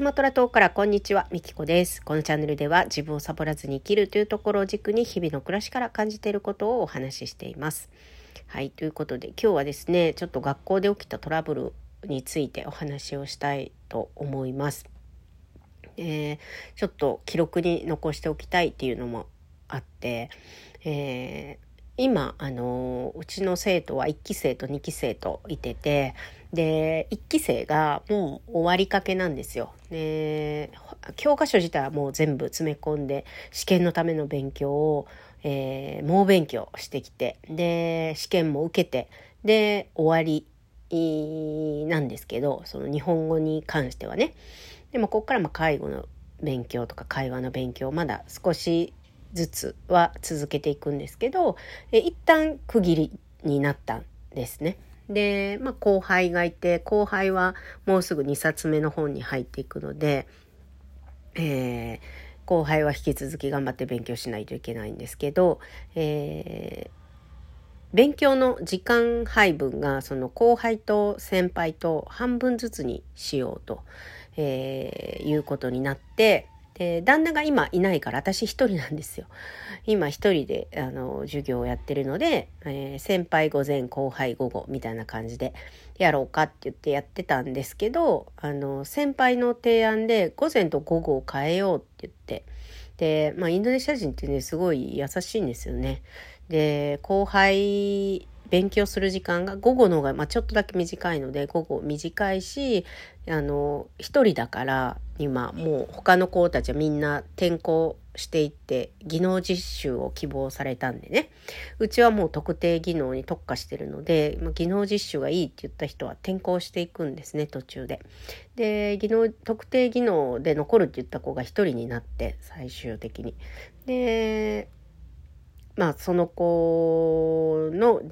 スマトラ島からこんにちは、みきこです。このチャンネルでは自分をサボらずに生きるというところを軸に日々の暮らしから感じていることをお話ししています。はい、ということで今日はですね、ちょっと学校で起きたトラブルについてお話をしたいと思います。えー、ちょっと記録に残しておきたいっていうのもあって、えー今あのうちの生徒は1期生と2期生といててで1期生がもう終わりかけなんですよ。で教科書自体はもう全部詰め込んで試験のための勉強を、えー、猛勉強してきてで試験も受けてで終わりなんですけどその日本語に関してはね。でもここからま介護の勉強とか会話の勉強まだ少しずつは続けていくんですけど、一旦区切りになったんですね。で、まあ、後輩がいて後輩はもうすぐ2冊目の本に入っていくので、えー、後輩は引き続き頑張って勉強しないといけないんですけど、えー、勉強の時間配分がその後輩と先輩と半分ずつにしようと、えー、いうことになってで旦那が今いないから私一人なんですよ。今一人であの授業をやってるので、えー、先輩午前後輩午後みたいな感じでやろうかって言ってやってたんですけどあの先輩の提案で午前と午後を変えようって言ってで、まあ、インドネシア人ってねすごい優しいんですよね。で後輩勉強する時間が午後の方が、まあ、ちょっとだけ短いので午後短いしあの一人だから今もう他の子たちはみんな転校していって技能実習を希望されたんでねうちはもう特定技能に特化してるので、ま、技能実習がいいって言った人は転校していくんですね途中で。で技能特定技能で残るって言った子が一人になって最終的に。でまあその子の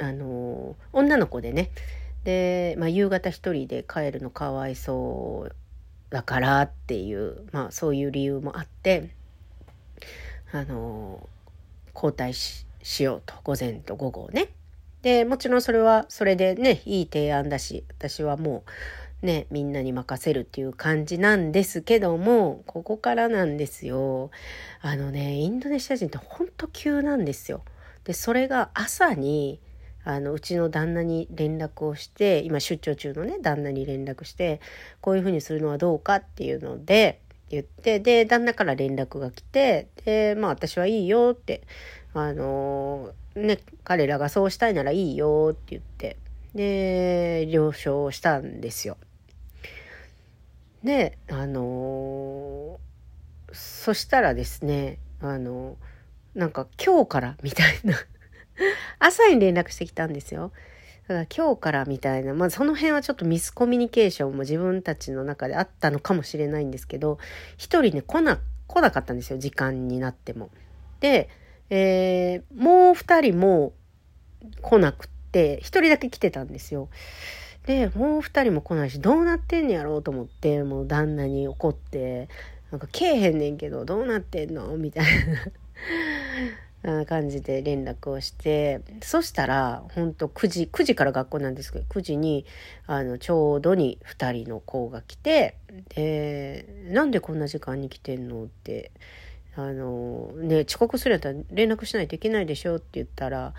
あの女の子でねで、まあ、夕方一人で帰るのかわいそうだからっていう、まあ、そういう理由もあってあの交代しようと午前と午後をね。でもちろんそれはそれでねいい提案だし私はもうねみんなに任せるっていう感じなんですけどもここからなんですよ。あのねインドネシア人ってほんと急なんですよ。でそれが朝にあのうちの旦那に連絡をして今出張中のね旦那に連絡してこういうふうにするのはどうかっていうので言ってで旦那から連絡が来てでまあ私はいいよってあのね彼らがそうしたいならいいよって言ってで了承したんですよ。であのそしたらですねあのなんか今日からみたいな 朝に連絡してきたんですよ。だから今日からみたいな、まあその辺はちょっとミスコミュニケーションも自分たちの中であったのかもしれないんですけど、一人ね、来な、来なかったんですよ、時間になっても。で、えー、もう二人も来なくって、一人だけ来てたんですよ。で、もう二人も来ないし、どうなってんねやろうと思って、もう旦那に怒って、なんか来えへんねんけど、どうなってんの？みたいな。感じで連絡をしてそしたら本当9時9時から学校なんですけど9時にあのちょうどに2人の子が来てで「なんでこんな時間に来てんの?」ってあのね遅刻するんやったら連絡しないといけないでしょって言ったら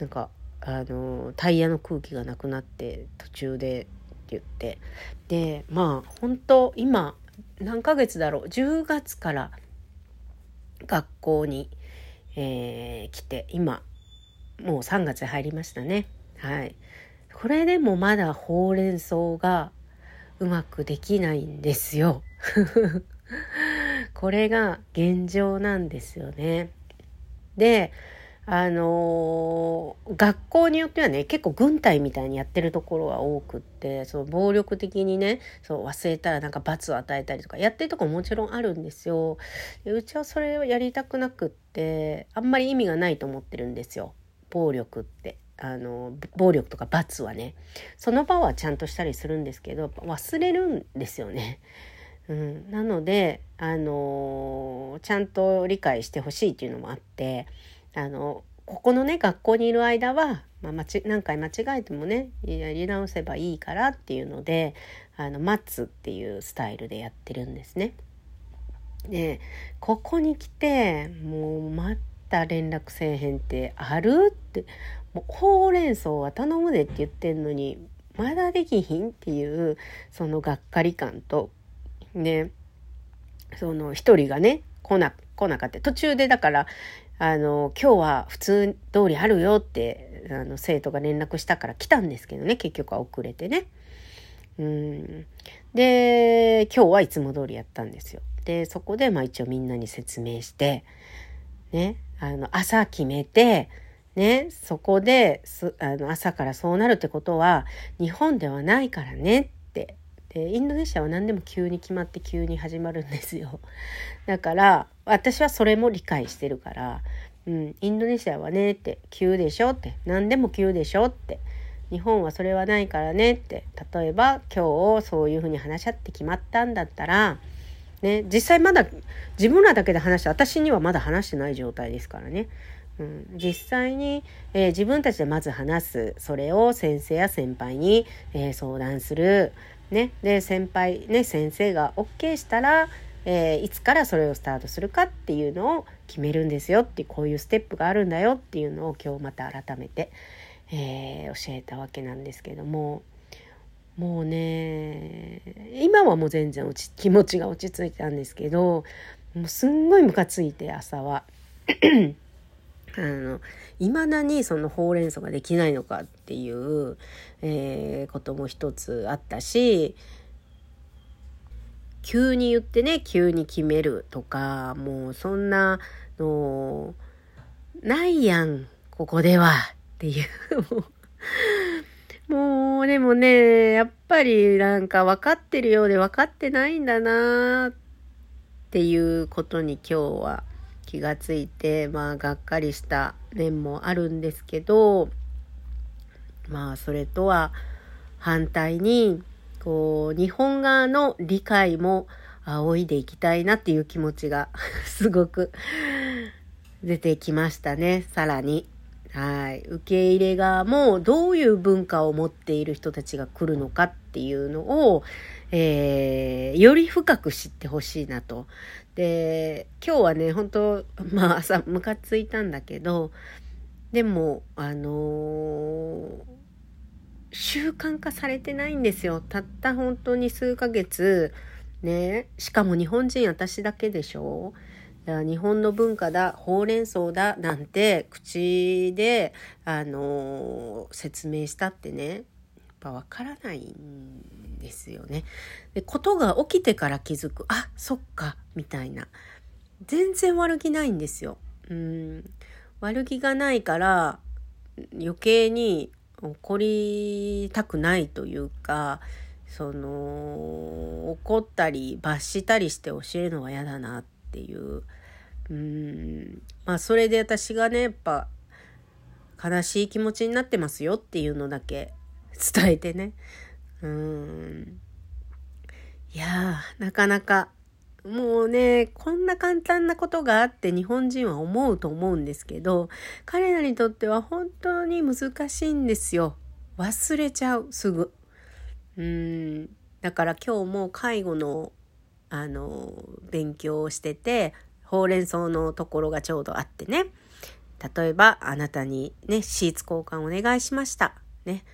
なんかあのタイヤの空気がなくなって途中でって言ってでまあ本当今何ヶ月だろう10月から学校にえー、来て今もう3月入りましたね。はい。これでもまだほうれん草がうまくできないんですよ。これが現状なんですよね。であのー、学校によってはね結構軍隊みたいにやってるところが多くってその暴力的にねそう忘れたらなんか罰を与えたりとかやってるとこももちろんあるんですよ。でうちはそれをやりたくなくってあんまり意味がないと思ってるんですよ暴力って。あの暴力とか罰はねその場はちゃんとしたりするんですけど忘れるんですよね。うん、なので、あのー、ちゃんと理解してほしいっていうのもあってあのここのね学校にいる間は、まあ、何回間違えてもねやり直せばいいからっていうのであの待つっていうスタイルでやってるんですね。でここに来てもうまた連絡せえへんってあるってもうほうれん草は頼むでって言ってんのにまだできひんっていうそのがっかり感とねその一人がね来な来なかった途中でだからあの今日は普通通りあるよってあの生徒が連絡したから来たんですけどね結局は遅れてね。うんで今日はいつも通りやったんですよ。でそこでまあ一応みんなに説明してねあの朝決めてねそこであの朝からそうなるってことは日本ではないからねってでインドネシアは何でも急に決まって急に始まるんですよだから私はそれも理解してるからうん、インドネシアはねって急でしょって何でも急でしょって日本はそれはないからねって例えば今日そういうふうに話し合って決まったんだったら、ね、実際まだ自分らだけで話して私にはまだ話してない状態ですからね。うん、実際に、えー、自分たちでまず話すそれを先生や先輩に、えー、相談する、ね、で先輩、ね、先生が OK したら、えー、いつからそれをスタートするかっていうのを決めるんですよってこういうステップがあるんだよっていうのを今日また改めて、えー、教えたわけなんですけどももうね今はもう全然落ち気持ちが落ち着いたんですけどもうすんごいムカついて朝は。あの未だにそのほうれん草ができないのかっていう、えー、ことも一つあったし急に言ってね急に決めるとかもうそんなのないやんここではっていう。もうでもねやっぱりなんか分かってるようで分かってないんだなっていうことに今日は気がついてまあがっかりした面もあるんですけどまあそれとは反対にこう日本側の理解も仰いでいきたいなっていう気持ちが すごく出てきましたねさらに。はい、受け入れ側もどういう文化を持っている人たちが来るのかっていうのを、えー、より深く知ってほしいなと。で今日はね本当まあ朝ムカついたんだけどでもあのー、習慣化されてないんですよ。たった本当に数ヶ月。ね。しかも日本人私だけでしょ。日本の文化だ。ほうれん草だなんて口で、あのー、説明したってね。やっぱ分からないんですよね。でことが起きてから気づく。あそっか。みたいな。全然悪気ないんですよ。うん。悪気がないから余計に怒りたくないというかその怒ったり罰したりして教えるのは嫌だなっていう。うん。まあそれで私がねやっぱ悲しい気持ちになってますよっていうのだけ伝えてね。うん。いやーなかなかもうねこんな簡単なことがあって日本人は思うと思うんですけど彼らにとっては本当に難しいんですよ。忘れちゃうすぐ。うん。だから今日も介護のあの勉強をしててほうれん草のところがちょうどあってね。例えばあなたにねシーツ交換お願いしました。ね。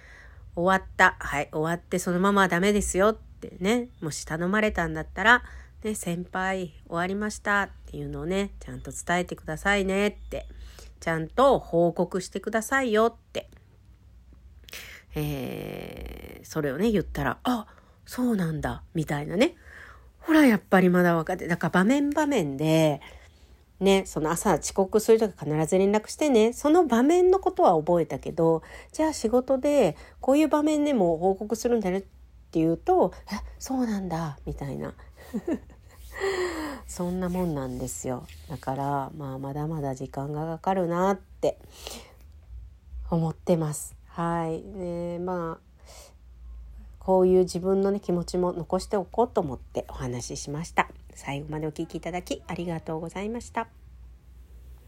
終わった。はい終わってそのままダメですよってね。もし頼まれたんだったらね先輩終わりましたっていうのをねちゃんと伝えてくださいねって。ちゃんと報告してくださいよって。えー、それをね言ったらあそうなんだみたいなね。ほら、やっぱりまだ分かって、だから場面場面で、ね、その朝遅刻するとき必ず連絡してね、その場面のことは覚えたけど、じゃあ仕事でこういう場面でも報告するんだねっていうと、え、そうなんだ、みたいな。そんなもんなんですよ。だから、まあ、まだまだ時間がかかるなって思ってます。はい。ね、まあ、こういう自分のね気持ちも残しておこうと思ってお話ししました。最後までお聴きいただきありがとうございました。